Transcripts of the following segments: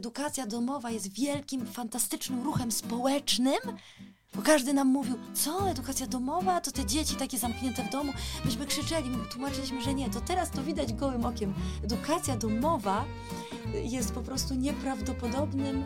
Edukacja domowa jest wielkim, fantastycznym ruchem społecznym, bo każdy nam mówił, co, edukacja domowa, to te dzieci takie zamknięte w domu. Myśmy krzyczeli, my tłumaczyliśmy, że nie, to teraz to widać gołym okiem. Edukacja domowa jest po prostu nieprawdopodobnym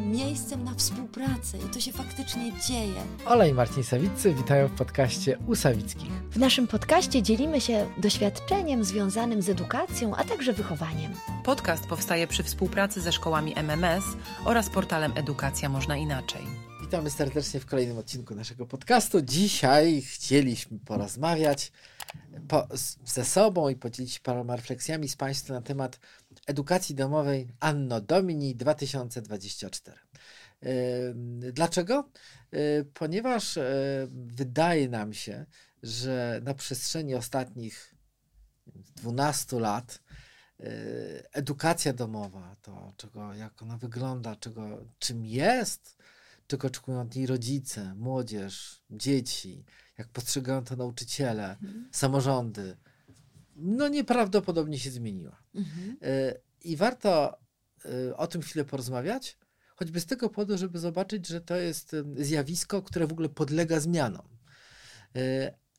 miejscem na współpracę i to się faktycznie dzieje. Ola i Marcin Sawiccy witają w podcaście u Sawickich. W naszym podcaście dzielimy się doświadczeniem związanym z edukacją, a także wychowaniem. Podcast powstaje przy współpracy ze szkołami MMS oraz portalem Edukacja Można Inaczej. Witamy serdecznie w kolejnym odcinku naszego podcastu. Dzisiaj chcieliśmy porozmawiać po, ze sobą i podzielić się paroma refleksjami z Państwem na temat edukacji domowej Anno Domini 2024. Dlaczego? Ponieważ wydaje nam się, że na przestrzeni ostatnich 12 lat edukacja domowa, to czego, jak ona wygląda, czego, czym jest, czego oczekują od niej rodzice, młodzież, dzieci, jak postrzegają to nauczyciele, mhm. samorządy, no nieprawdopodobnie się zmieniła. Mhm. Y, I warto y, o tym chwilę porozmawiać, choćby z tego powodu, żeby zobaczyć, że to jest zjawisko, które w ogóle podlega zmianom.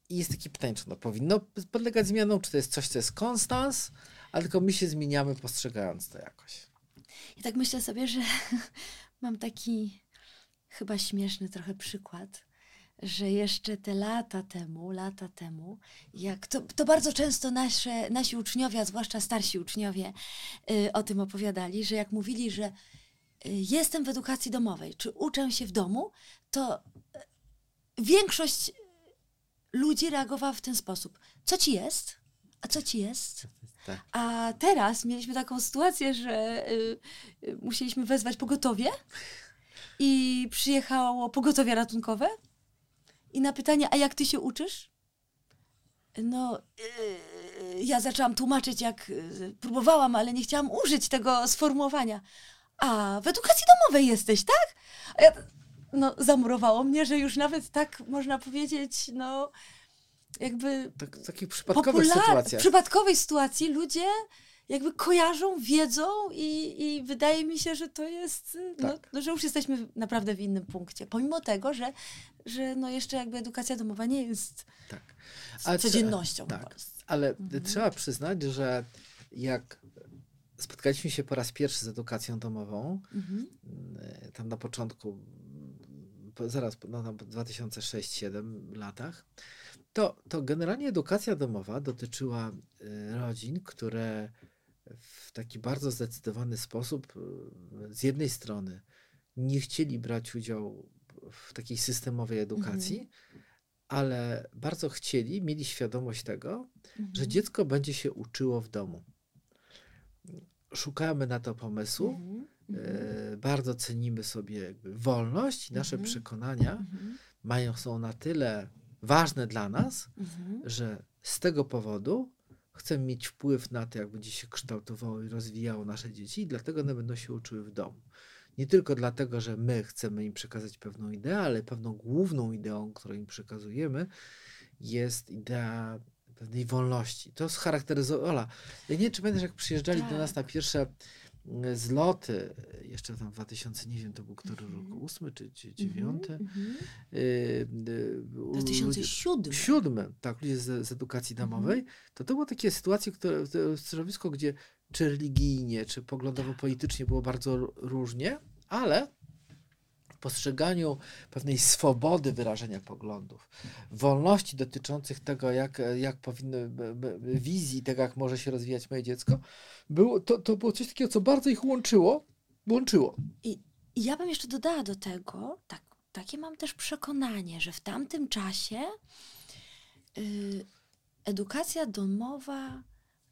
I jest takie pytanie, czy ono powinno podlegać zmianom, czy to jest coś, co jest konstans, ale tylko my się zmieniamy, postrzegając to jakoś. I tak myślę sobie, że mam taki chyba śmieszny trochę przykład, że jeszcze te lata temu, lata temu, jak to, to bardzo często nasze, nasi uczniowie, a zwłaszcza starsi uczniowie, y, o tym opowiadali, że jak mówili, że y, jestem w edukacji domowej, czy uczę się w domu, to y, większość ludzi reagowała w ten sposób. Co ci jest? A co ci jest? Tak. A teraz mieliśmy taką sytuację, że y, musieliśmy wezwać pogotowie i przyjechało pogotowie ratunkowe i na pytanie, a jak ty się uczysz? No, yy, ja zaczęłam tłumaczyć, jak yy, próbowałam, ale nie chciałam użyć tego sformułowania. A w edukacji domowej jesteś, tak? A ja, no, zamurowało mnie, że już nawet tak można powiedzieć, no, jakby. Tak, w takich przypadkowych sytuacjach. W przypadkowej sytuacji ludzie jakby kojarzą, wiedzą i, i wydaje mi się, że to jest, no, tak. no, że już jesteśmy naprawdę w innym punkcie. Pomimo tego, że, że no jeszcze jakby edukacja domowa nie jest tak. Ale codziennością tak. Ale mhm. trzeba przyznać, że jak spotkaliśmy się po raz pierwszy z edukacją domową, mhm. E, tam na początku, zaraz no, na 2006-2007 latach, to, to generalnie edukacja domowa dotyczyła e, rodzin, które w taki bardzo zdecydowany sposób, e, z jednej strony, nie chcieli brać udziału w takiej systemowej edukacji, mhm. ale bardzo chcieli, mieli świadomość tego, mhm. że dziecko będzie się uczyło w domu. Szukamy na to pomysłu. Mhm. E, bardzo cenimy sobie wolność i nasze mhm. przekonania mhm. mają, są na tyle ważne dla nas, mhm. że z tego powodu chcemy mieć wpływ na to, jak będzie się kształtowało i rozwijało nasze dzieci, i dlatego one będą się uczyły w domu. Nie tylko dlatego, że my chcemy im przekazać pewną ideę, ale pewną główną ideą, którą im przekazujemy, jest idea pewnej wolności. To scharakteryzuje. Ola, ja nie wiem, czy pamiętasz, jak przyjeżdżali tak. do nas na pierwsze zloty, jeszcze tam w 2000, nie wiem, to był który mm -hmm. rok, ósmy czy, czy dziewiąty. Mm -hmm. y, y, 2007. Siódmy, tak, ludzie z, z edukacji mhm. domowej. Mm -hmm. To to były takie sytuacje, które, środowisko, gdzie czy religijnie, czy poglądowo-politycznie było bardzo różnie, ale postrzeganiu pewnej swobody wyrażenia poglądów, wolności dotyczących tego, jak, jak powinny, wizji tego, jak może się rozwijać moje dziecko, było, to, to było coś takiego, co bardzo ich łączyło. łączyło. I, ja bym jeszcze dodała do tego, tak, takie mam też przekonanie, że w tamtym czasie yy, edukacja domowa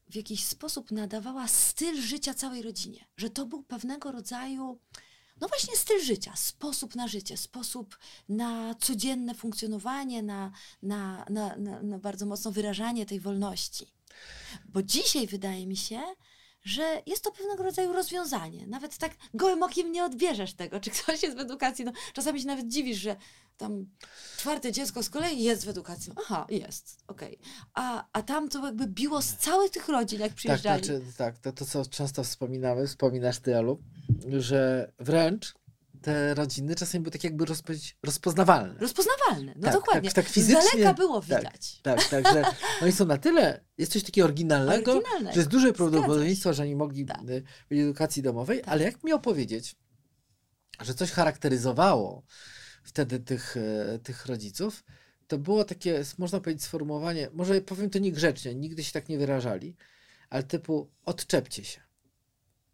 w jakiś sposób nadawała styl życia całej rodzinie, że to był pewnego rodzaju no właśnie styl życia, sposób na życie, sposób na codzienne funkcjonowanie, na, na, na, na, bardzo mocno wyrażanie tej wolności. Bo dzisiaj wydaje mi się, że jest to pewnego rodzaju rozwiązanie. Nawet tak gołym okiem nie odbierzesz tego, czy ktoś jest w edukacji. No, czasami się nawet dziwisz, że tam czwarte dziecko z kolei jest w edukacji. Aha, jest, okej. A, a tam to jakby biło z całych tych rodzin, jak Tak, przyjeżdżali. znaczy, tak to, to co często wspominamy, wspominasz ty, Alu, że wręcz te rodziny czasami były tak jakby rozpo, rozpoznawalne. Rozpoznawalne, no Tak, dokładnie. tak- tak fizycznie, Z daleka było tak. widać. Tak, tak, że oni są na tyle, jest coś takiego oryginalnego, Oryginalnego. że jest duże prawdopodobieństwo, że oni mogli Tak. w edukacji domowej, Tak. ale jak mi opowiedzieć, że coś charakteryzowało wtedy tych, e, tych rodziców, to było takie, można powiedzieć, sformułowanie, może powiem to niegrzecznie, nigdy się tak nie wyrażali, ale typu odczepcie się.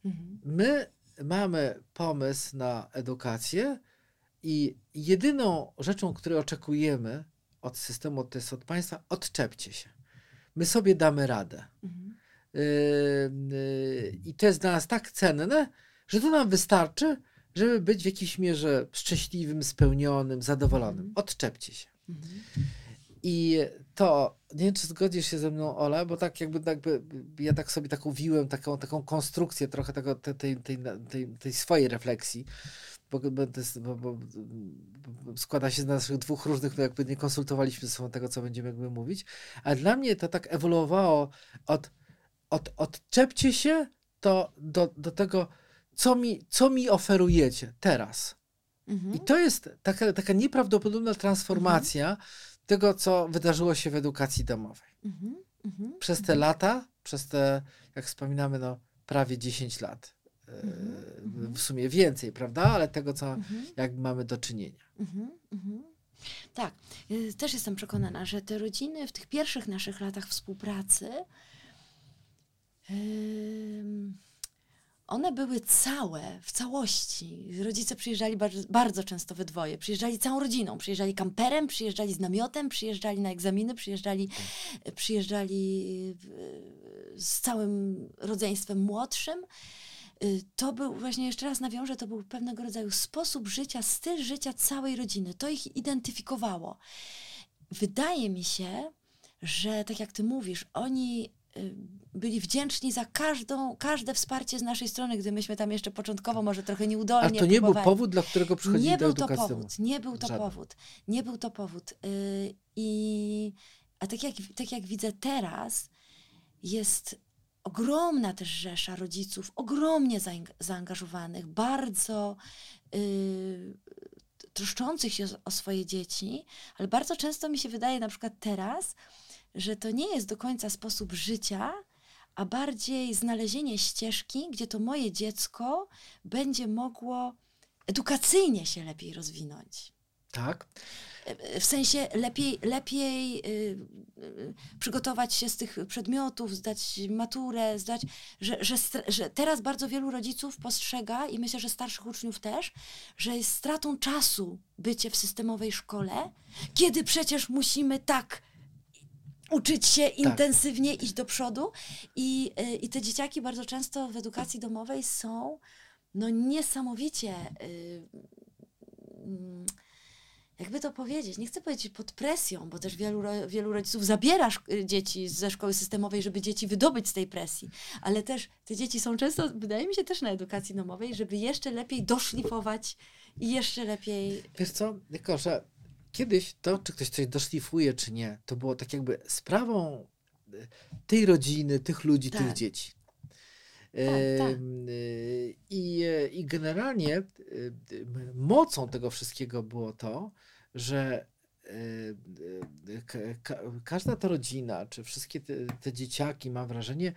Mhm. My mamy pomysł na edukację i jedyną rzeczą, której oczekujemy od systemu, to jest od państwa, odczepcie się. My sobie damy radę. Mhm. Yy, yy, I to jest dla nas tak cenne, że to nam wystarczy, żeby być w jakiejś mierze szczęśliwym, spełnionym, zadowolonym. Mhm. Odczepcie się. Mhm. I to, nie wiem, czy zgodzisz się ze mną, Ola, bo tak jakby, jakby ja tak sobie tak uwiłem taką, taką konstrukcję trochę tego, tej, tej, tej, tej, swojej refleksji, bo, bo, bo, bo, składa się z naszych dwóch różnych, no jakby nie konsultowaliśmy ze sobą tego, co będziemy jakby mówić, ale dla mnie to tak ewoluowało od, od odczepcie się to do, do tego, co mi, co mi oferujecie teraz. Mhm. I to jest taka, taka nieprawdopodobna transformacja tego, co wydarzyło się w edukacji domowej. Mhm. Mhm. Przez te lata, przez te, jak wspominamy, no, prawie 10 lat. e, Mhm. W sumie więcej, prawda? Ale tego, co Mhm. jak mamy do czynienia. Mhm, mhm. Tak, y, też jestem przekonana, że te rodziny w tych pierwszych naszych latach współpracy, ym, one były całe, w całości. Rodzice przyjeżdżali bardzo, bardzo często we dwoje. Przyjeżdżali całą rodziną. Przyjeżdżali kamperem, przyjeżdżali z namiotem, przyjeżdżali na egzaminy, przyjeżdżali, przyjeżdżali y, z całym rodzeństwem młodszym. Y, To był, właśnie jeszcze raz nawiążę, to był pewnego rodzaju sposób życia, styl życia całej rodziny. To ich identyfikowało. Wydaje mi się, że tak jak ty mówisz, oni byli wdzięczni za każdą, każde wsparcie z naszej strony, gdy myśmy tam jeszcze początkowo może trochę nieudolnie Ale to nie był próbowali. powód, dla którego przychodzili Nie do był to powód, nie był to Żaden. powód, nie był to powód. Yy, I a tak jak, tak jak widzę teraz, jest ogromna też rzesza rodziców, ogromnie zaangażowanych, bardzo yy, troszczących się o swoje dzieci, ale bardzo często mi się wydaje, na przykład teraz, że to nie jest do końca sposób życia, a bardziej znalezienie ścieżki, gdzie to moje dziecko będzie mogło edukacyjnie się lepiej rozwinąć. Tak? E, W sensie lepiej, lepiej y, y, przygotować się z tych przedmiotów, zdać maturę, zdać, że, że, że teraz bardzo wielu rodziców postrzega i myślę, że starszych uczniów też, że jest stratą czasu bycie w systemowej szkole, kiedy przecież musimy tak uczyć się intensywnie, iść do przodu. I, y, i te dzieciaki bardzo często w edukacji domowej są no niesamowicie y, mm, jakby to powiedzieć, nie chcę powiedzieć pod presją, bo też wielu, wielu rodziców zabiera dzieci ze szkoły systemowej, żeby dzieci wydobyć z tej presji, ale też te dzieci są często, wydaje mi się też na edukacji domowej, żeby jeszcze lepiej doszlifować i jeszcze lepiej... Wiesz co, tylko że kiedyś to, czy ktoś coś doszlifuje, czy nie, to było tak jakby sprawą y, tej rodziny, tych ludzi, tych Tak. dzieci. tak. Ym, y, I, y, I generalnie mocą tego wszystkiego było to, że ka- ka- każda ta rodzina, czy wszystkie te, te dzieciaki, mam wrażenie,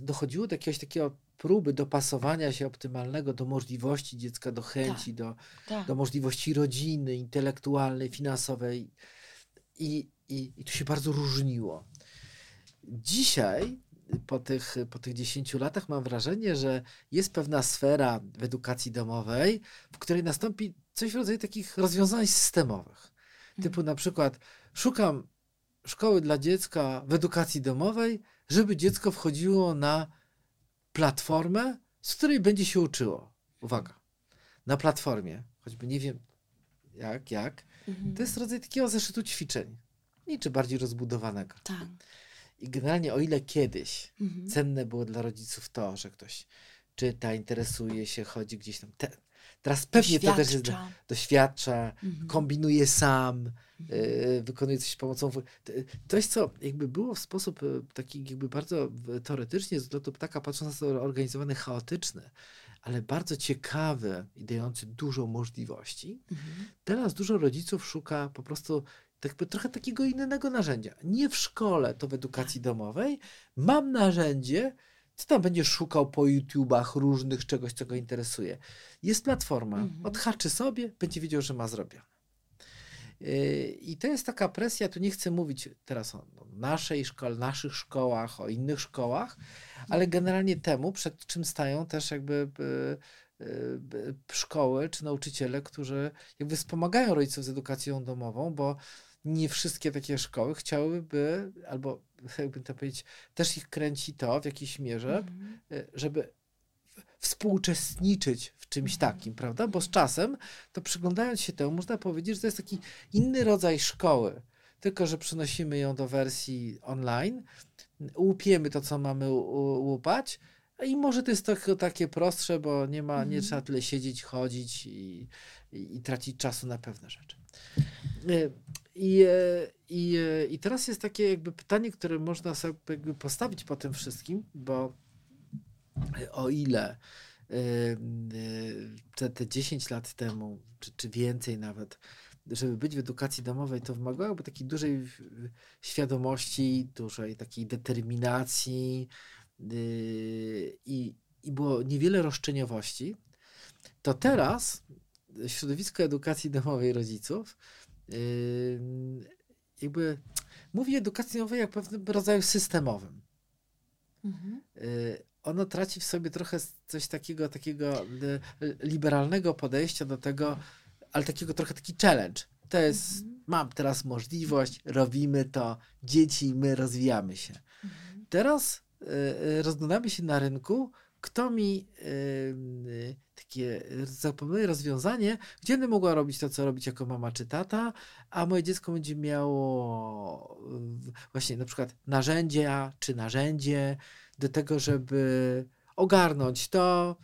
dochodziło do jakiegoś takiego próby dopasowania się optymalnego do możliwości dziecka, do chęci, do, Tak. do możliwości rodziny, intelektualnej, finansowej. I, i, I to się bardzo różniło. Dzisiaj, po tych, po tych 10 latach, mam wrażenie, że jest pewna sfera w edukacji domowej, w której nastąpi coś w rodzaju takich rozwiązań systemowych. Typu na przykład szukam szkoły dla dziecka w edukacji domowej, żeby dziecko wchodziło na platformę, z której będzie się uczyło. Uwaga, na platformie, choćby nie wiem jak, jak, Mhm. to jest rodzaj takiego zeszytu ćwiczeń, niczym bardziej rozbudowanego. Tak. I generalnie o ile kiedyś Mhm. cenne było dla rodziców to, że ktoś czyta, interesuje się, chodzi gdzieś tam. Te, teraz pewnie to też jest, Doświadcza. Mhm. kombinuje sam, e, wykonuje coś pomocą. jest co, jakby było w sposób e, taki jakby bardzo teoretycznie z lotu ptaka patrząc na to organizowany, chaotyczny, ale bardzo ciekawy i dający dużo możliwości. Mhm. Teraz dużo rodziców szuka po prostu tak trochę takiego innego narzędzia. Nie w szkole, to w edukacji domowej. Mam narzędzie, co tam będziesz szukał po YouTubach różnych czegoś, co go interesuje. Jest platforma, Mhm. odhaczy sobie, będzie wiedział, że ma zrobione. Yy, I to jest taka presja, tu nie chcę mówić teraz o naszej szkole, naszych szkołach, o innych szkołach, ale generalnie temu, przed czym stają też jakby y, y, y, szkoły czy nauczyciele, którzy jakby wspomagają rodziców z edukacją domową, bo nie wszystkie takie szkoły chciałyby, albo jakby to powiedzieć, też ich kręci to w jakiejś mierze, Mhm. y, żeby współuczestniczyć w czymś Mhm. takim, prawda? Bo z czasem, to przyglądając się temu, można powiedzieć, że to jest taki inny rodzaj szkoły, tylko że przenosimy ją do wersji online, łupiemy to, co mamy łupać, i może to jest takie prostsze, bo nie ma, nie Mhm. trzeba tyle siedzieć, chodzić i, i, i tracić czasu na pewne rzeczy. Y, I, e, i, e, I teraz jest takie jakby pytanie, które można sobie jakby postawić po tym wszystkim, bo o ile te, te 10 lat temu, czy, czy więcej nawet, żeby być w edukacji domowej, to wymagałoby takiej dużej świadomości, dużej takiej determinacji i, i było niewiele roszczeniowości, to teraz środowisko edukacji domowej rodziców jakby mówi edukacji jak pewnym rodzaju systemowym Mhm. y, ono traci w sobie trochę coś takiego, takiego y, liberalnego podejścia do tego, ale takiego trochę taki challenge. To jest, Mhm. mam teraz możliwość, robimy to, dzieci, my rozwijamy się. Mhm. Teraz rozglądamy się na rynku, kto mi takie zaproponuje rozwiązanie, gdzie będę mogła robić to, co robić jako mama czy tata, a moje dziecko będzie miało właśnie na przykład narzędzia czy narzędzie do tego, żeby ogarnąć to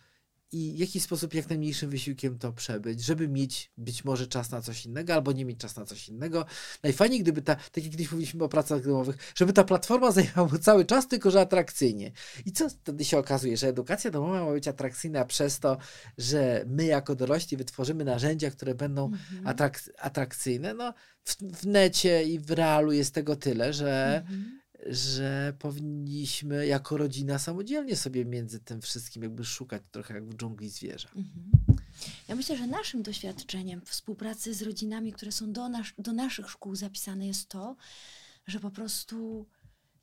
i w jaki sposób jak najmniejszym wysiłkiem to przebyć, żeby mieć być może czas na coś innego, albo nie mieć czas na coś innego. Najfajniej, gdyby ta, tak jak kiedyś mówiliśmy o pracach domowych, żeby ta platforma zajmowała cały czas, tylko że atrakcyjnie. I co wtedy się okazuje, że edukacja domowa ma być atrakcyjna przez to, że my jako dorośli wytworzymy narzędzia, które będą Mhm. atrak- atrakcyjne. No, w, w necie i w realu jest tego tyle, że Mhm. Że powinniśmy jako rodzina samodzielnie sobie między tym wszystkim jakby szukać trochę jak w dżungli zwierza. Mhm. Ja myślę, że naszym doświadczeniem współpracy z rodzinami, które są do, nas, do naszych szkół zapisane, jest to, że po prostu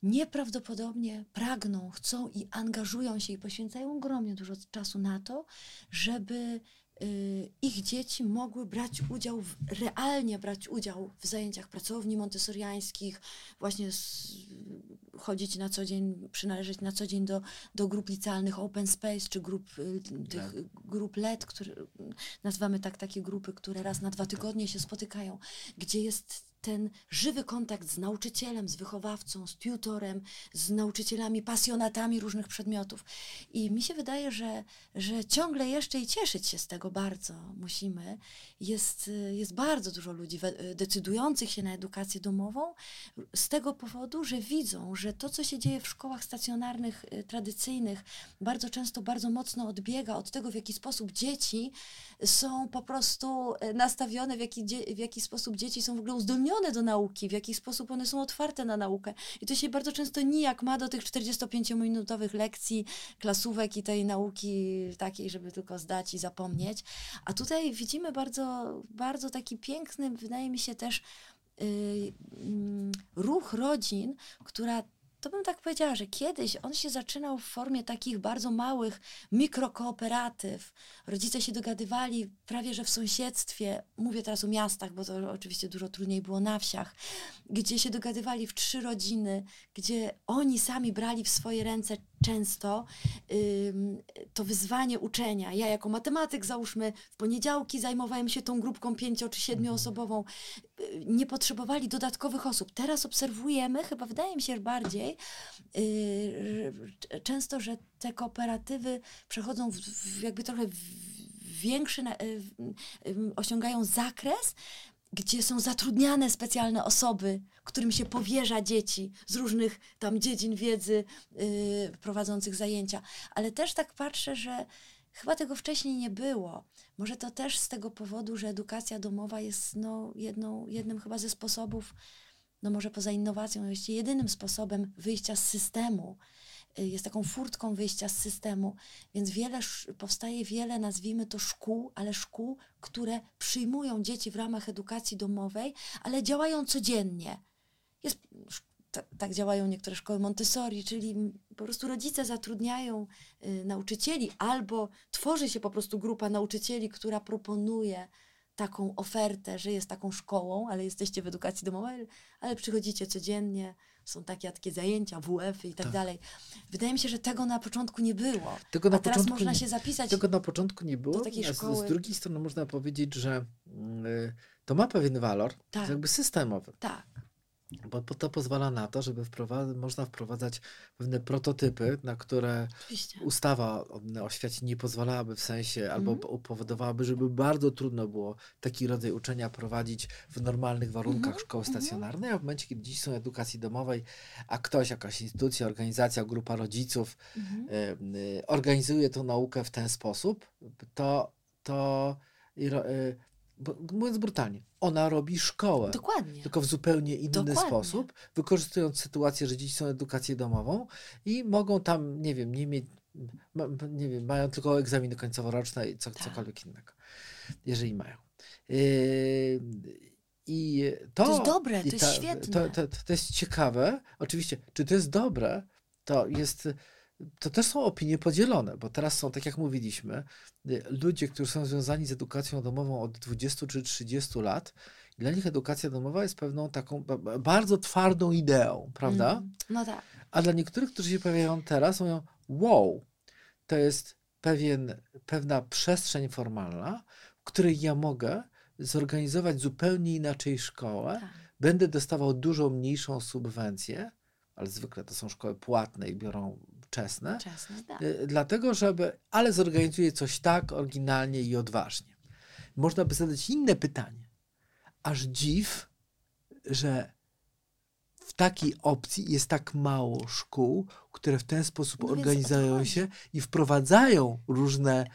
nieprawdopodobnie pragną, chcą i angażują się i poświęcają ogromnie dużo czasu na to, żeby y, ich dzieci mogły brać udział, w, realnie brać udział w zajęciach pracowni montessoriańskich, właśnie z, chodzić na co dzień, przynależeć na co dzień do, do grup licealnych open space, czy grup y, tych Tak. grup LED, które nazywamy tak takie grupy, które raz na dwa tygodnie się spotykają, gdzie jest ten żywy kontakt z nauczycielem, z wychowawcą, z tutorem, z nauczycielami, pasjonatami różnych przedmiotów. I mi się wydaje, że, że ciągle jeszcze i cieszyć się z tego bardzo musimy. Jest, y, jest bardzo dużo ludzi y, decydujących się na edukację domową z tego powodu, że widzą, że to, co się dzieje w szkołach stacjonarnych, y, tradycyjnych, bardzo często bardzo mocno odbiega od tego, w jaki sposób dzieci są po prostu e, nastawione, w jaki, w jaki sposób dzieci są w ogóle uzdolnione do nauki, w jaki sposób one są otwarte na naukę. I to się bardzo często nijak ma do tych 45-minutowych lekcji, klasówek i tej nauki takiej, żeby tylko zdać i zapomnieć. A tutaj widzimy bardzo, bardzo taki piękny, wydaje mi się też, y, mm, ruch rodzin, która to bym tak powiedziała, że kiedyś on się zaczynał w formie takich bardzo małych mikrokooperatyw. Rodzice się dogadywali prawie że w sąsiedztwie, mówię teraz o miastach, bo to oczywiście dużo trudniej było na wsiach, gdzie się dogadywali w trzy rodziny, gdzie oni sami brali w swoje ręce często to wyzwanie uczenia. Ja jako matematyk, załóżmy, w poniedziałki zajmowałem się tą grupką pięcio czy siedmioosobową. Y, Nie potrzebowali dodatkowych osób. Teraz obserwujemy, chyba wydaje mi się bardziej, y, często, że te kooperatywy przechodzą w, w jakby trochę w- większy, y, osiągają zakres, gdzie są zatrudniane specjalne osoby, którym się powierza dzieci z różnych tam dziedzin wiedzy y, prowadzących zajęcia. Ale też tak patrzę, że chyba tego wcześniej nie było. Może to też z tego powodu, że edukacja domowa jest no, jedną, jednym chyba ze sposobów, no może poza innowacją, właściwie jedynym sposobem wyjścia z systemu. Y, Jest taką furtką wyjścia z systemu, więc wiele, powstaje wiele, nazwijmy to szkół, ale szkół, które przyjmują dzieci w ramach edukacji domowej, ale działają codziennie. Jest, sz- ta, tak działają niektóre szkoły Montessori, czyli po prostu rodzice zatrudniają y, nauczycieli, albo tworzy się po prostu grupa nauczycieli, która proponuje taką ofertę, że jest taką szkołą, ale jesteście w edukacji domowej, ale przychodzicie codziennie, są takie, takie zajęcia, WF-y i tak, Tak. dalej. Wydaje mi się, że tego na początku nie było. Tego na a teraz można nie- się zapisać. Tego na początku nie było, takiej a z, z drugiej strony można powiedzieć, że mm, y, to ma pewien walor, Tak. jakby systemowy, Tak, bo bo to pozwala na to, żeby wprowadza, można wprowadzać pewne prototypy, na które oczywiście. ustawa o, oświacie nie pozwalałaby w sensie, albo po- powodowałaby, żeby bardzo trudno było taki rodzaj uczenia prowadzić w normalnych warunkach Mhm, szkoły mhm. stacjonarnej, a w momencie, kiedy dziś są edukacji domowej, a ktoś, jakaś instytucja, organizacja, grupa rodziców Mhm. y, y, organizuje tą naukę w ten sposób, to, to y, bo, mówiąc brutalnie, ona robi szkołę. Dokładnie. Tylko w zupełnie inny Dokładnie. sposób, wykorzystując sytuację, że dzieci są edukację domową i mogą tam, nie wiem, nie mieć, ma, nie wiem, mają tylko egzaminy końcoworoczne i co, Tak. cokolwiek innego, jeżeli mają. Yy, I to, To jest dobre, to i jest ta- świetne. To, to, to jest ciekawe. Oczywiście, czy to jest dobre, to jest. To też są opinie podzielone, bo teraz są, tak jak mówiliśmy, y, ludzie, którzy są związani z edukacją domową od 20 czy 30 lat, i dla nich edukacja domowa jest pewną taką ba- ba- bardzo twardą ideą, prawda? Mm, No tak. A dla niektórych, którzy się pojawiają teraz, mówią: Wow, to jest pewien, pewna przestrzeń formalna, w której ja mogę zorganizować zupełnie inaczej szkołę, tak. będę dostawał dużo mniejszą subwencję, ale zwykle to są szkoły płatne i biorą czesne, Czesne, tak. y, dlatego żeby, ale zorganizuję coś tak oryginalnie i odważnie. Można by zadać inne pytanie. Aż dziw, że w takiej opcji jest tak mało szkół, które w ten sposób No organizują się i wprowadzają różne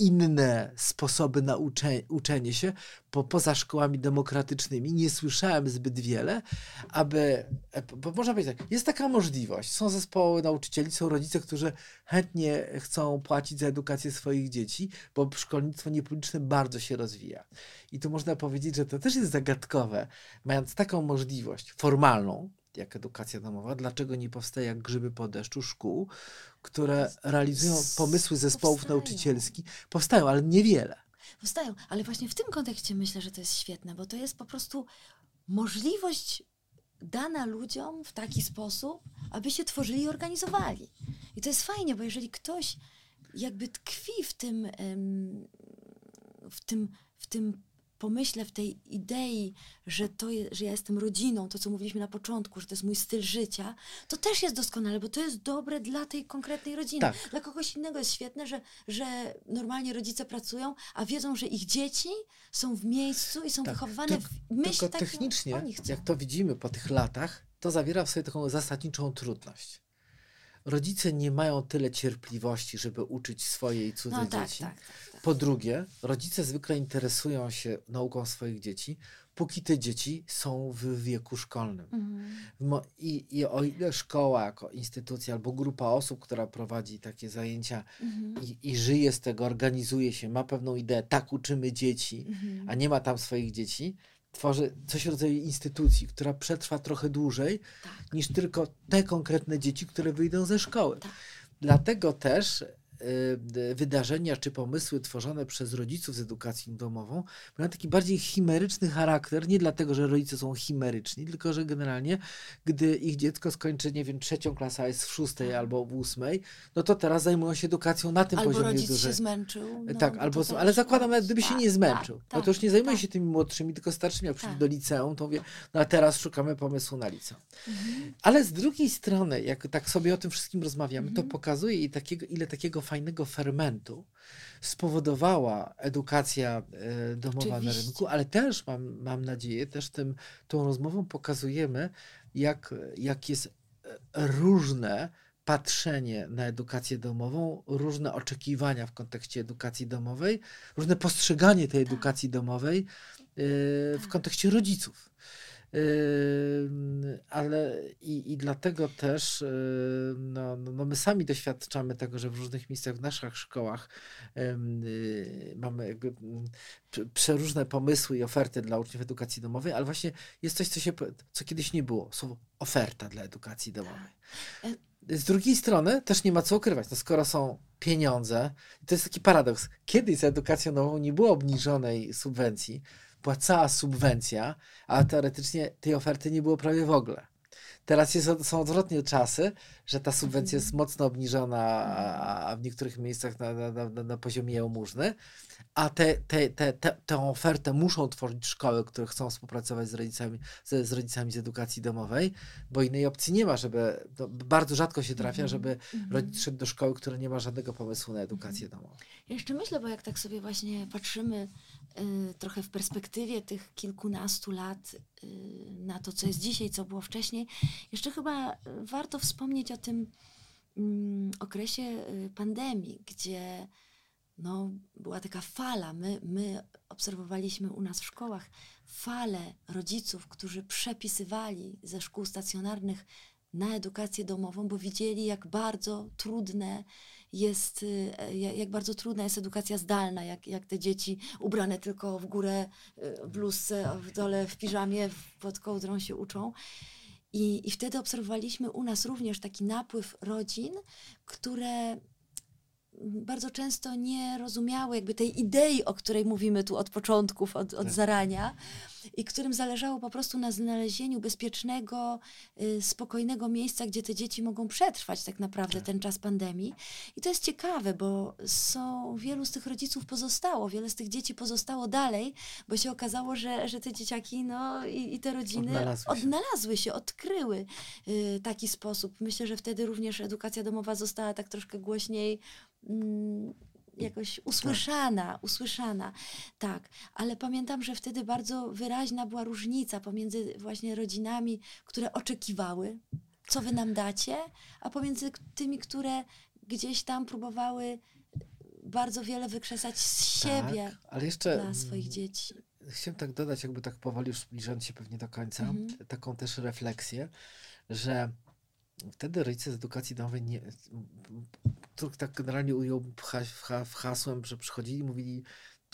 inne sposoby na ucze, uczenie się po, poza szkołami demokratycznymi. Nie słyszałem zbyt wiele, aby, e, bo można powiedzieć tak, jest taka możliwość. Są zespoły nauczycieli, są rodzice, którzy chętnie chcą płacić za edukację swoich dzieci, bo szkolnictwo niepubliczne bardzo się rozwija. I tu można powiedzieć, że to też jest zagadkowe, mając taką możliwość formalną, jak edukacja domowa, dlaczego nie powstaje jak grzyby po deszczu szkół, które realizują pomysły zespołów Powstają. nauczycielskich. Powstają, ale niewiele. Powstają, ale właśnie w tym kontekście myślę, że to jest świetne, bo to jest po prostu możliwość dana ludziom w taki sposób, aby się tworzyli i organizowali. I to jest fajnie, bo jeżeli ktoś jakby tkwi w tym, w tym, w tym pomyśle, w tej idei, że, to je, że ja jestem rodziną, to co mówiliśmy na początku, że to jest mój styl życia, to też jest doskonale, bo to jest dobre dla tej konkretnej rodziny. Tak. Dla kogoś innego jest świetne, że, że normalnie rodzice pracują, a wiedzą, że ich dzieci są w miejscu i są Tak. wychowywane Tyk- w myśl Tylko technicznie, jak to widzimy po tych latach, to zawiera w sobie taką zasadniczą trudność. Rodzice nie mają tyle cierpliwości, żeby uczyć swoje i cudze No tak, dzieci. tak, tak, tak. Po drugie, rodzice zwykle interesują się nauką swoich dzieci, póki te dzieci są w wieku szkolnym. Mhm. I, I o ile szkoła jako instytucja albo grupa osób, która prowadzi takie zajęcia Mhm. i, i żyje z tego, organizuje się, ma pewną ideę, tak uczymy dzieci, Mhm. a nie ma tam swoich dzieci, tworzy coś w rodzaju instytucji, która przetrwa trochę dłużej Tak. niż tylko te konkretne dzieci, które wyjdą ze szkoły. Tak. Dlatego też wydarzenia czy pomysły tworzone przez rodziców z edukacji domową mają taki bardziej chimeryczny charakter, nie dlatego, że rodzice są chimeryczni, tylko że generalnie, gdy ich dziecko skończy, nie wiem, trzecią klasę, a jest w szóstej albo w ósmej, no to teraz zajmują się edukacją na tym albo poziomie rodzic dłużej. się zmęczył. No, tak, bo albo, ale też, zakładam, no, nawet gdyby się tak, nie zmęczył. tak, no to już nie zajmuje tak. się tymi młodszymi, tylko starszymi. Jak przyjdzie Tak. do liceum, to mówię, no a teraz szukamy pomysłu na liceum. Mhm. Ale z drugiej strony, jak tak sobie o tym wszystkim rozmawiamy, Mhm. to pokazuje, i takiego, ile takiego fajnego fermentu spowodowała edukacja e, domowa na Oczywiście. rynku, ale też mam, mam nadzieję, też tym, tą rozmową pokazujemy, jak, jak jest e, różne patrzenie na edukację domową, różne oczekiwania w kontekście edukacji domowej, różne postrzeganie tej Tak. edukacji domowej e, w Tak. kontekście rodziców. Ale i, i dlatego też y, no, no, no my sami doświadczamy tego, że w różnych miejscach w naszych szkołach y, mamy mm, prze- przeróżne pomysły i oferty dla uczniów edukacji domowej, ale właśnie jest coś, co, się, co kiedyś nie było. Słowo oferta dla edukacji domowej. Z drugiej strony też nie ma co ukrywać. No skoro są pieniądze, to jest taki paradoks. Kiedyś za edukacją domową nie było obniżonej subwencji, była cała subwencja, a teoretycznie tej oferty nie było prawie w ogóle. Teraz jest, są odwrotnie czasy, że ta subwencja jest mocno obniżona, a, w niektórych miejscach na, na, na, na poziomie jałmużny, a te, te, te, te, tę ofertę muszą tworzyć szkoły, które chcą współpracować z rodzicami, z, z rodzicami z edukacji domowej, bo innej opcji nie ma, żeby, no, bardzo rzadko się trafia, Mhm. żeby Mhm. rodzic szedł do szkoły, która nie ma żadnego pomysłu na edukację domową. Ja jeszcze myślę, bo jak tak sobie właśnie patrzymy trochę w perspektywie tych kilkunastu lat y, na to, co jest dzisiaj, co było wcześniej, jeszcze chyba y, warto wspomnieć o tym mm, okresie y, pandemii, gdzie no, była taka fala. My, my obserwowaliśmy u nas w szkołach falę rodziców, którzy przepisywali ze szkół stacjonarnych na edukację domową, bo widzieli, jak bardzo trudne jest, y, jak, jak bardzo trudna jest edukacja zdalna, jak, jak te dzieci ubrane tylko w górę y, w bluzce, w dole w piżamie, pod kołdrą się uczą. I, I wtedy obserwowaliśmy u nas również taki napływ rodzin, które bardzo często nie rozumiały jakby tej idei, o której mówimy tu od początków, od, od Tak. zarania i którym zależało po prostu na znalezieniu bezpiecznego, y, spokojnego miejsca, gdzie te dzieci mogą przetrwać tak naprawdę Tak. ten czas pandemii. I to jest ciekawe, bo są, wielu z tych rodziców pozostało, wiele z tych dzieci pozostało dalej, bo się okazało, że, że te dzieciaki no, i, i te rodziny Odnalazły się. odnalazły się, odkryły y, taki sposób. Myślę, że wtedy również edukacja domowa została tak troszkę głośniej mm, jakoś usłyszana, usłyszana. Tak, ale pamiętam, że wtedy bardzo wyraźna była różnica pomiędzy właśnie rodzinami, które oczekiwały, co wy nam dacie, a pomiędzy tymi, które gdzieś tam próbowały bardzo wiele wykrzesać z siebie Tak, ale jeszcze dla swoich dzieci. Chciałem tak dodać, jakby tak powoli już zbliżając się pewnie do końca, Mhm. taką też refleksję, że wtedy rodzice z edukacji domowej, nie, tak generalnie ujął w ha- w ha- w hasłem, że przychodzili mówili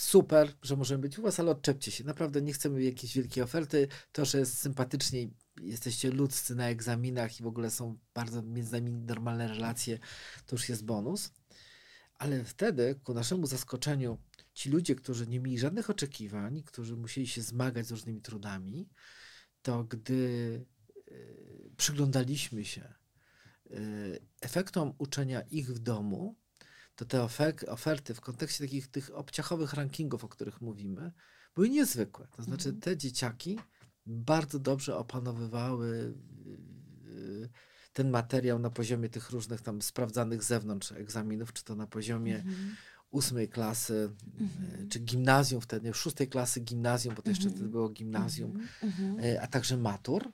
super, że możemy być u was, ale odczepcie się. Naprawdę nie chcemy jakiejś wielkiej oferty. To, że jest sympatycznie, jesteście ludzcy na egzaminach i w ogóle są bardzo między nami normalne relacje, to już jest bonus. Ale wtedy, ku naszemu zaskoczeniu, ci ludzie, którzy nie mieli żadnych oczekiwań, którzy musieli się zmagać z różnymi trudami, to gdy y, przyglądaliśmy się efektom uczenia ich w domu, to te oferty w kontekście takich tych obciachowych rankingów, o których mówimy, były niezwykłe. To znaczy Mhm. te dzieciaki bardzo dobrze opanowywały y, ten materiał na poziomie tych różnych tam sprawdzanych z zewnątrz egzaminów, czy to na poziomie Mhm. ósmej klasy, Mhm. y, czy gimnazjum wtedy, szóstej klasy gimnazjum, bo to jeszcze Mhm. wtedy było gimnazjum, y, a także matur.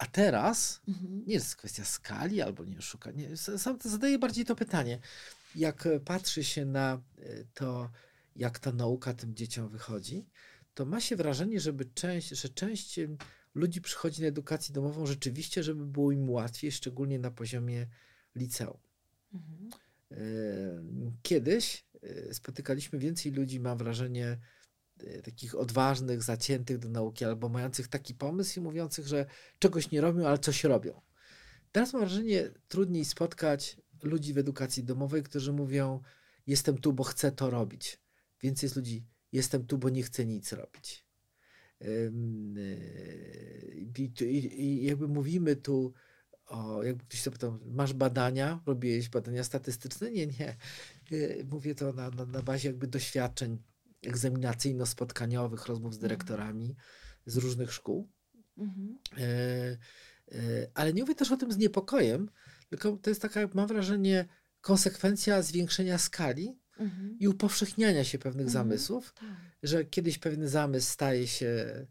A teraz Mhm. nie jest kwestia skali albo nie szukania. Sam zadaję bardziej to pytanie. Jak e, patrzy się na e, to, jak ta nauka tym dzieciom wychodzi, to ma się wrażenie, żeby część, że część ludzi przychodzi na edukację domową rzeczywiście, żeby było im łatwiej, szczególnie na poziomie liceum. Mhm. E, Kiedyś spotykaliśmy więcej ludzi, mam wrażenie, takich odważnych, zaciętych do nauki, albo mających taki pomysł i mówiących, że czegoś nie robią, ale coś robią. Teraz mam wrażenie, trudniej spotkać ludzi w edukacji domowej, którzy mówią: Jestem tu, bo chcę to robić. Więcej jest ludzi: Jestem tu, bo nie chcę nic robić. Yy, I, i, i jakby mówimy tu o, jakby ktoś zapytał, masz badania, robiłeś badania statystyczne? Nie, nie. Yy, Mówię to na, na, na bazie jakby doświadczeń egzaminacyjno-spotkaniowych, rozmów z Mhm. dyrektorami z różnych szkół. Mhm. E, e, Ale nie mówię też o tym z niepokojem, tylko to jest taka, mam wrażenie, konsekwencja zwiększenia skali Mhm. i upowszechniania się pewnych Mhm. zamysłów, Tak. że kiedyś pewien zamysł staje się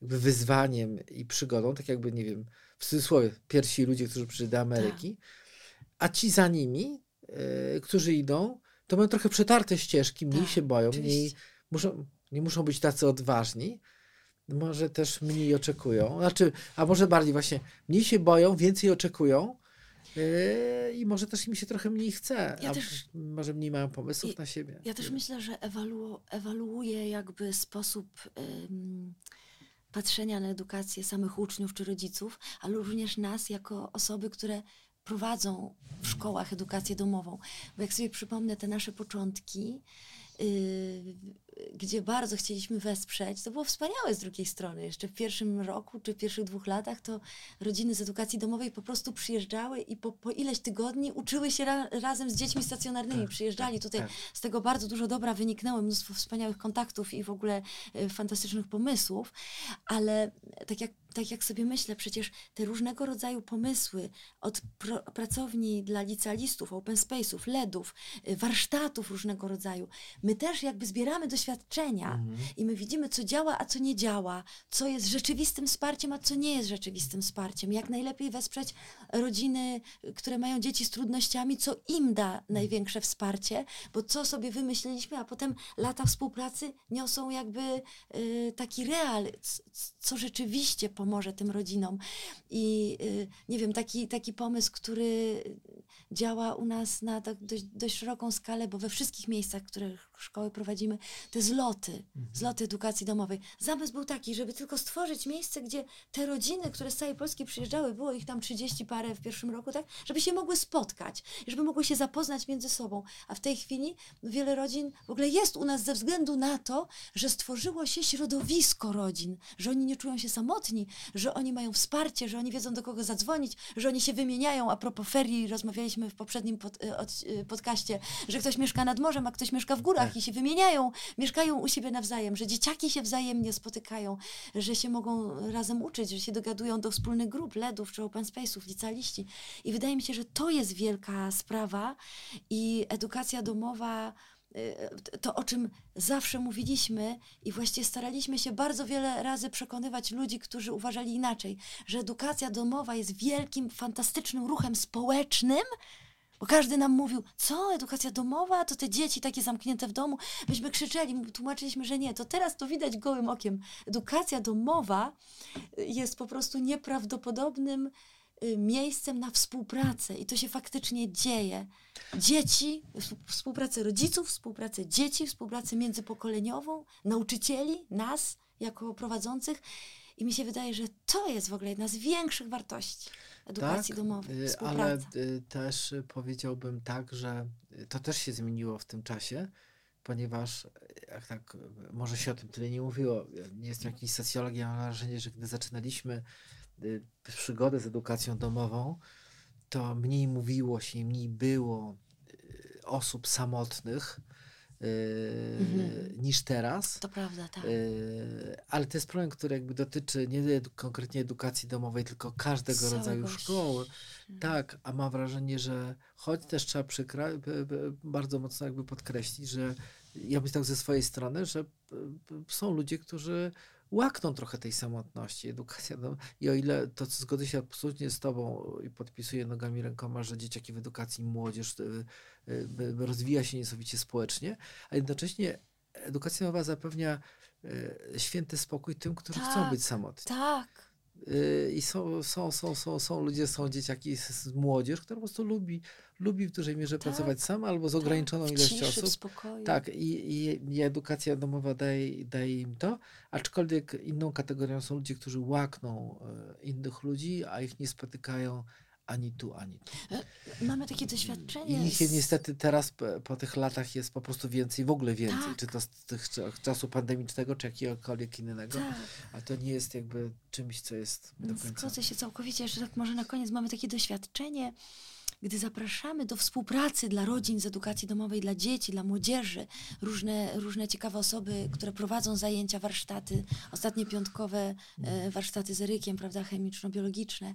jakby wyzwaniem i przygodą, tak jakby, nie wiem, w cudzysłowie, pierwsi ludzie, którzy przyszli do Ameryki, a ci za nimi, e, którzy idą, to mają trochę przetarte ścieżki, mniej Tak, się boją, mniej. Muszą, nie muszą być tacy odważni, może też mniej oczekują, znaczy, a może bardziej właśnie, mniej się boją, więcej oczekują yy, i może też im się trochę mniej chce, Ja też- może mniej mają pomysłów I- na siebie. Ja też myślę, że ewalu, ewaluuje jakby sposób ym, patrzenia na edukację samych uczniów czy rodziców, ale również nas jako osoby, które prowadzą w szkołach edukację domową. Bo jak sobie przypomnę te nasze początki, yy, gdzie bardzo chcieliśmy wesprzeć, to było wspaniałe z drugiej strony. Jeszcze w pierwszym roku czy w pierwszych dwóch latach to rodziny z edukacji domowej po prostu przyjeżdżały i po, po ileś tygodni uczyły się ra, razem z dziećmi stacjonarnymi. Przyjeżdżali tutaj tak. z tego bardzo dużo dobra wyniknęło, mnóstwo wspaniałych kontaktów i w ogóle e, fantastycznych pomysłów, ale tak jak, tak jak sobie myślę, przecież te różnego rodzaju pomysły od pro, pracowni dla licealistów, open space'ów, LEDów, e, warsztatów różnego rodzaju, my też jakby zbieramy doświadczenia Mhm. i my widzimy, co działa, a co nie działa, co jest rzeczywistym wsparciem, a co nie jest rzeczywistym wsparciem. Jak najlepiej wesprzeć rodziny, które mają dzieci z trudnościami, co im da największe wsparcie, bo co sobie wymyśliliśmy, a potem lata współpracy niosą jakby y, taki real, co rzeczywiście pomoże tym rodzinom. I y, nie wiem, taki, taki pomysł, który działa u nas na tak dość, dość szeroką skalę, bo we wszystkich miejscach, które szkoły prowadzimy, te zloty, zloty edukacji domowej. Zamysł był taki, żeby tylko stworzyć miejsce, gdzie te rodziny, które z całej Polski przyjeżdżały, było ich tam 30 parę w pierwszym roku, tak, żeby się mogły spotkać, żeby mogły się zapoznać między sobą. A w tej chwili wiele rodzin w ogóle jest u nas ze względu na to, że stworzyło się środowisko rodzin, że oni nie czują się samotni, że oni mają wsparcie, że oni wiedzą do kogo zadzwonić, że oni się wymieniają. A propos ferii, rozmawialiśmy w poprzednim pod, y, od, y, podcaście, że ktoś mieszka nad morzem, a ktoś mieszka w górach Tak. i się wymieniają, mieszkają u siebie nawzajem, że dzieciaki się wzajemnie spotykają, że się mogą razem uczyć, że się dogadują do wspólnych grup, LEDów czy open space'ów, licealiści. I wydaje mi się, że to jest wielka sprawa i edukacja domowa y, to, o czym zawsze mówiliśmy i właściwie staraliśmy się bardzo wiele razy przekonywać ludzi, którzy uważali inaczej, że edukacja domowa jest wielkim, fantastycznym ruchem społecznym, bo każdy nam mówił, co, edukacja domowa, to te dzieci takie zamknięte w domu. Myśmy krzyczeli, tłumaczyliśmy, że nie. To teraz to widać gołym okiem. Edukacja domowa y, jest po prostu nieprawdopodobnym y, miejscem na współpracę i to się faktycznie dzieje. Dzieci, współ- współpracę rodziców, współpracę dzieci, współpracę międzypokoleniową, nauczycieli, nas jako prowadzących. I mi się wydaje, że to jest w ogóle jedna z większych wartości edukacji domowej. y, Współpraca. ale y, też y, powiedziałbym tak, że y, to też się zmieniło w tym czasie, ponieważ y, jak tak, y, może się o tym tyle nie mówiło, y, nie jestem jakiś socjolog, ja mam wrażenie, że gdy zaczynaliśmy y, przygodę z edukacją domową, to mniej mówiło się i mniej było y, osób samotnych y, Mhm. niż teraz. To prawda, tak. Yy, ale to jest problem, który jakby dotyczy nie edu- konkretnie edukacji domowej, tylko każdego Całego rodzaju szkoły. Tak, a mam wrażenie, że choć też trzeba przykra- bardzo mocno jakby podkreślić, że ja bym tak ze swojej strony, że są ludzie, którzy łakną trochę tej samotności. Edukacja dom- i o ile to co zgodzę się absolutnie z tobą i podpisuję nogami rękoma, że dzieciaki w edukacji, młodzież y, y, b- rozwija się niesamowicie społecznie, a jednocześnie edukacja nowa zapewnia e, święty spokój tym, którzy chcą Tak, być samotni. Tak. Y, I są, są, są, są, są ludzie, są dzieciaki, młodzież, która po prostu lubi, lubi w dużej mierze Tak, pracować sama albo z tak. ograniczoną W ilością osób. spokoju. Tak, i, i, i edukacja domowa daje, daje im to, aczkolwiek inną kategorią są ludzie, którzy łakną e, innych ludzi, a ich nie spotykają ani tu, ani tu. Mamy takie doświadczenie. I ich się z- niestety teraz po, po tych latach jest po prostu więcej, w ogóle więcej. Tak. Czy to z tych cza- czasu pandemicznego, czy jakiegokolwiek innego. Tak. A to nie jest jakby czymś, co jest do końca. Zgodzę się całkowicie, że tak może na koniec mamy takie doświadczenie, gdy zapraszamy do współpracy dla rodzin z edukacji domowej, dla dzieci, dla młodzieży, różne, różne ciekawe osoby, które prowadzą zajęcia, warsztaty, ostatnie piątkowe e, warsztaty z Erykiem, prawda, chemiczno-biologiczne.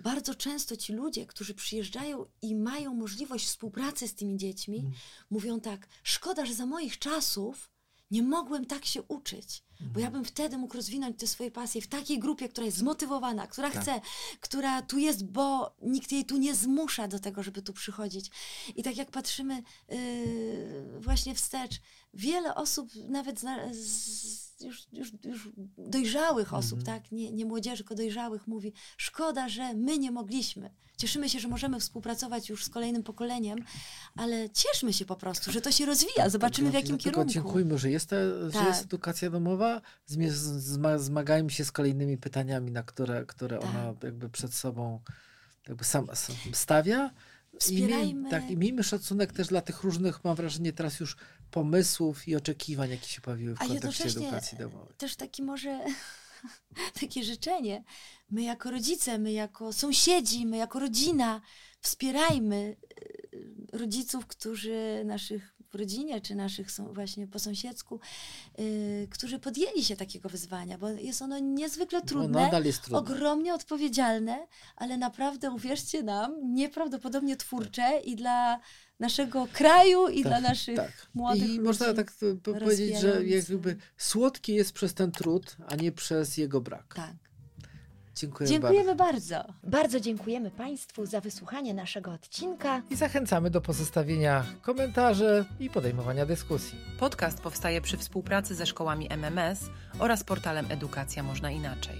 Bardzo często ci ludzie, którzy przyjeżdżają i mają możliwość współpracy z tymi dziećmi, Mm. mówią tak, szkoda, że za moich czasów nie mogłem tak się uczyć, bo ja bym wtedy mógł rozwinąć te swoje pasje w takiej grupie, która jest zmotywowana, która Tak. chce, która tu jest, bo nikt jej tu nie zmusza do tego, żeby tu przychodzić. I tak jak patrzymy yy, właśnie wstecz, wiele osób, nawet zna, z, już, już, już dojrzałych osób, Mhm. tak, nie, nie młodzieży, tylko dojrzałych, mówi, szkoda, że my nie mogliśmy. Cieszymy się, że możemy współpracować już z kolejnym pokoleniem, ale cieszmy się po prostu, że to się rozwija. Zobaczymy w jakim Dlatego kierunku. dziękujmy, że jest, że Tak. jest edukacja domowa. Zmagajmy się z kolejnymi pytaniami, na które, które Tak. ona jakby przed sobą jakby sam, sam stawia. I, Wspierajmy. miej, tak, I miejmy szacunek też dla tych różnych, mam wrażenie, teraz już pomysłów i oczekiwań, jakie się pojawiły w A kontekście edukacji domowej. też taki może takie życzenie. My jako rodzice, my jako sąsiedzi, my jako rodzina wspierajmy y, rodziców, którzy naszych rodzinie, czy naszych właśnie po sąsiedzku, y, którzy podjęli się takiego wyzwania, bo jest ono niezwykle Bo trudne, nadal jest trudne. ogromnie odpowiedzialne, ale naprawdę, uwierzcie nam, nieprawdopodobnie twórcze i dla naszego kraju, i Tak, dla naszych tak. młodych I ludzi. można tak po- powiedzieć, że jakby słodki jest przez ten trud, a nie przez jego brak. Tak. Dziękuję, Dziękujemy bardzo. bardzo. Bardzo dziękujemy Państwu za wysłuchanie naszego odcinka. I zachęcamy do pozostawienia komentarzy i podejmowania dyskusji. Podcast powstaje przy współpracy ze szkołami MMS oraz portalem Edukacja Można Inaczej.